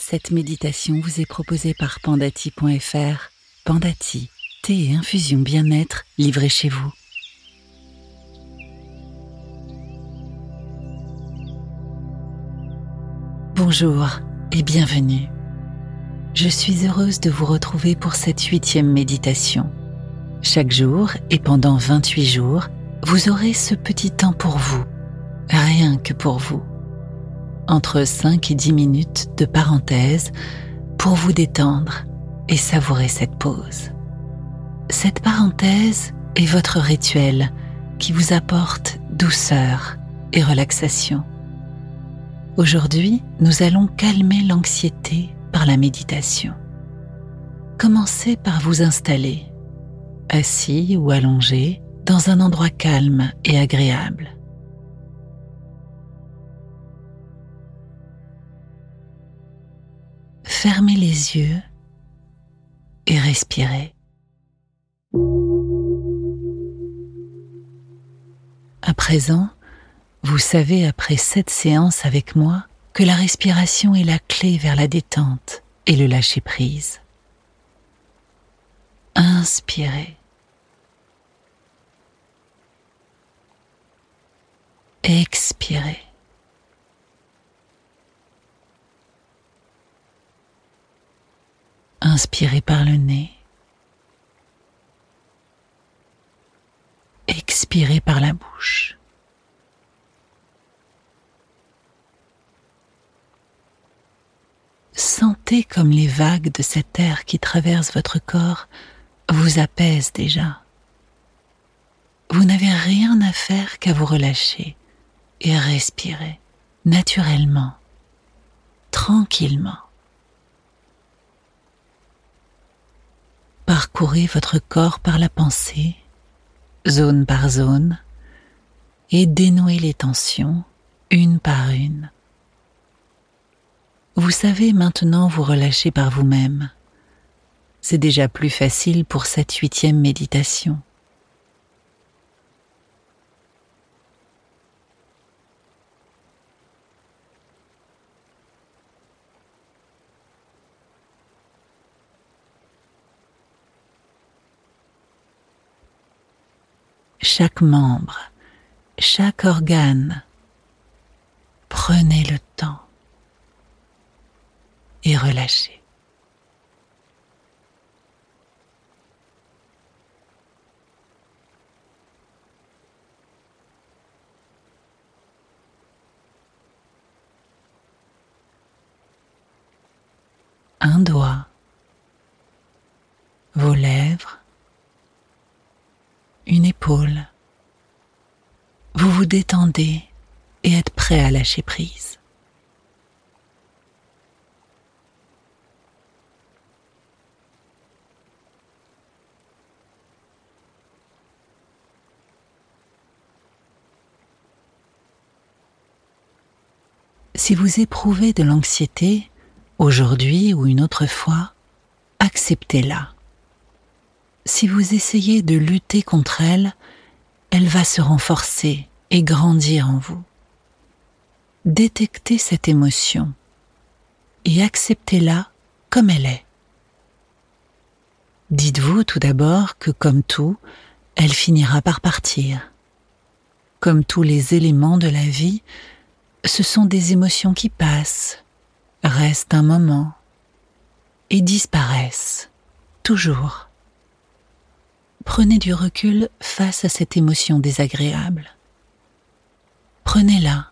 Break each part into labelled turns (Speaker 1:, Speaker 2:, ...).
Speaker 1: Cette méditation vous est proposée par pandati.fr. Pandati, thé et infusion bien-être livrés chez vous. Bonjour et bienvenue. Je suis heureuse de vous retrouver pour cette huitième méditation. Chaque jour et pendant 28 jours, vous aurez ce petit temps pour vous, rien que pour vous entre 5 et 10 minutes de parenthèse pour vous détendre et savourer cette pause. Cette parenthèse est votre rituel qui vous apporte douceur et relaxation. Aujourd'hui, nous allons calmer l'anxiété par la méditation. Commencez par vous installer, assis ou allongé, dans un endroit calme et agréable. Fermez les yeux et respirez. À présent, vous savez après cette séance avec moi que la respiration est la clé vers la détente et le lâcher-prise. Inspirez. Expirez. Inspirez par le nez. Expirez par la bouche. Sentez comme les vagues de cet air qui traverse votre corps vous apaisent déjà. Vous n'avez rien à faire qu'à vous relâcher et respirer naturellement, tranquillement. Parcourez votre corps par la pensée, zone par zone, et dénouez les tensions une par une. Vous savez maintenant vous relâcher par vous-même. C'est déjà plus facile pour cette huitième méditation. Chaque membre, chaque organe. Prenez le temps et relâchez. Un doigt, vos lèvres, une épaule. Vous vous détendez et êtes prêt à lâcher prise. Si vous éprouvez de l'anxiété, aujourd'hui ou une autre fois, acceptez-la si vous essayez de lutter contre elle, elle va se renforcer et grandir en vous. Détectez cette émotion et acceptez-la comme elle est. Dites-vous tout d'abord que comme tout, elle finira par partir. Comme tous les éléments de la vie, ce sont des émotions qui passent, restent un moment et disparaissent, toujours. Prenez du recul face à cette émotion désagréable. Prenez-la,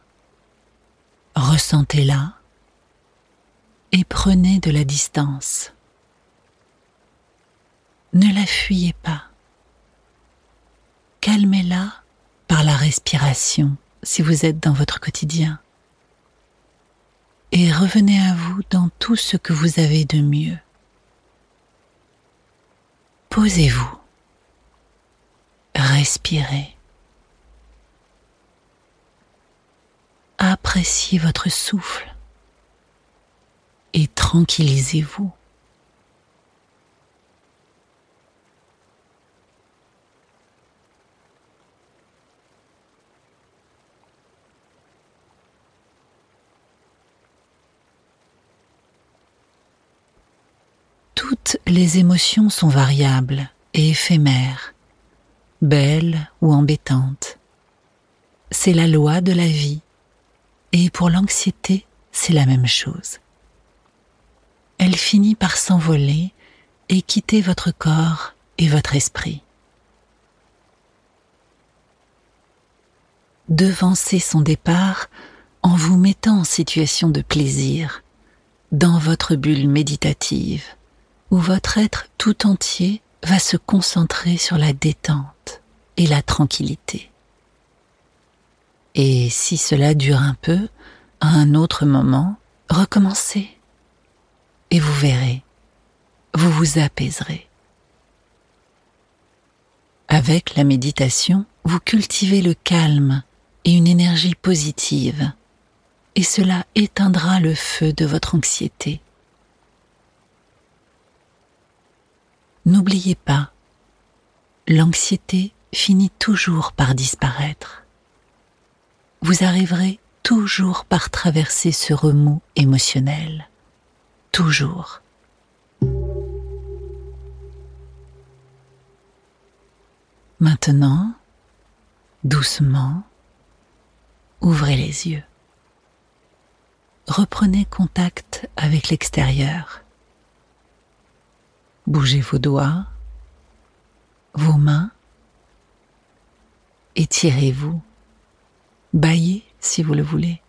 Speaker 1: ressentez-la et prenez de la distance. Ne la fuyez pas. Calmez-la par la respiration si vous êtes dans votre quotidien. Et revenez à vous dans tout ce que vous avez de mieux. Posez-vous. Respirez. Appréciez votre souffle et tranquillisez-vous. Toutes les émotions sont variables et éphémères, belles ou embêtantes. C'est la loi de la vie, et pour l'anxiété, c'est la même chose. Elle finit par s'envoler et quitter votre corps et votre esprit. Devancez son départ en vous mettant en situation de plaisir, dans votre bulle méditative, où votre être tout entier va se concentrer sur la détente et la tranquillité. Et si cela dure un peu, à un autre moment, recommencez. Et vous verrez, vous vous apaiserez. Avec la méditation, vous cultivez le calme et une énergie positive, et cela éteindra le feu de votre anxiété. N'oubliez pas, l'anxiété finit toujours par disparaître. Vous arriverez toujours par traverser ce remous émotionnel. Toujours. Maintenant, doucement, ouvrez les yeux. Reprenez contact avec l'extérieur. Bougez vos doigts, vos mains, étirez-vous, baillez si vous le voulez.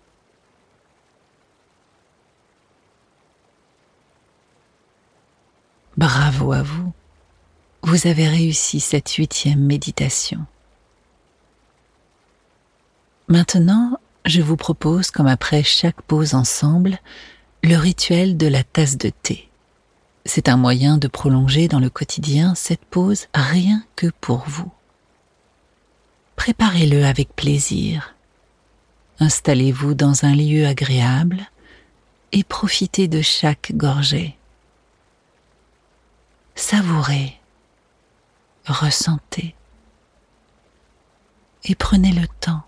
Speaker 1: Bravo à vous, vous avez réussi cette huitième méditation. Maintenant, je vous propose, comme après chaque pause ensemble, le rituel de la tasse de thé. C'est un moyen de prolonger dans le quotidien cette pause rien que pour vous. Préparez-le avec plaisir. Installez-vous dans un lieu agréable et profitez de chaque gorgée. Savourez, ressentez et prenez le temps.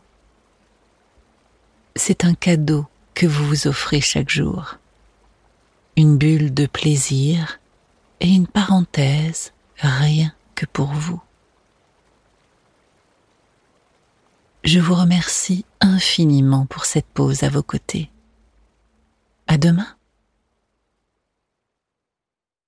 Speaker 1: C'est un cadeau que vous vous offrez chaque jour une bulle de plaisir et une parenthèse rien que pour vous. Je vous remercie infiniment pour cette pause à vos côtés. À demain.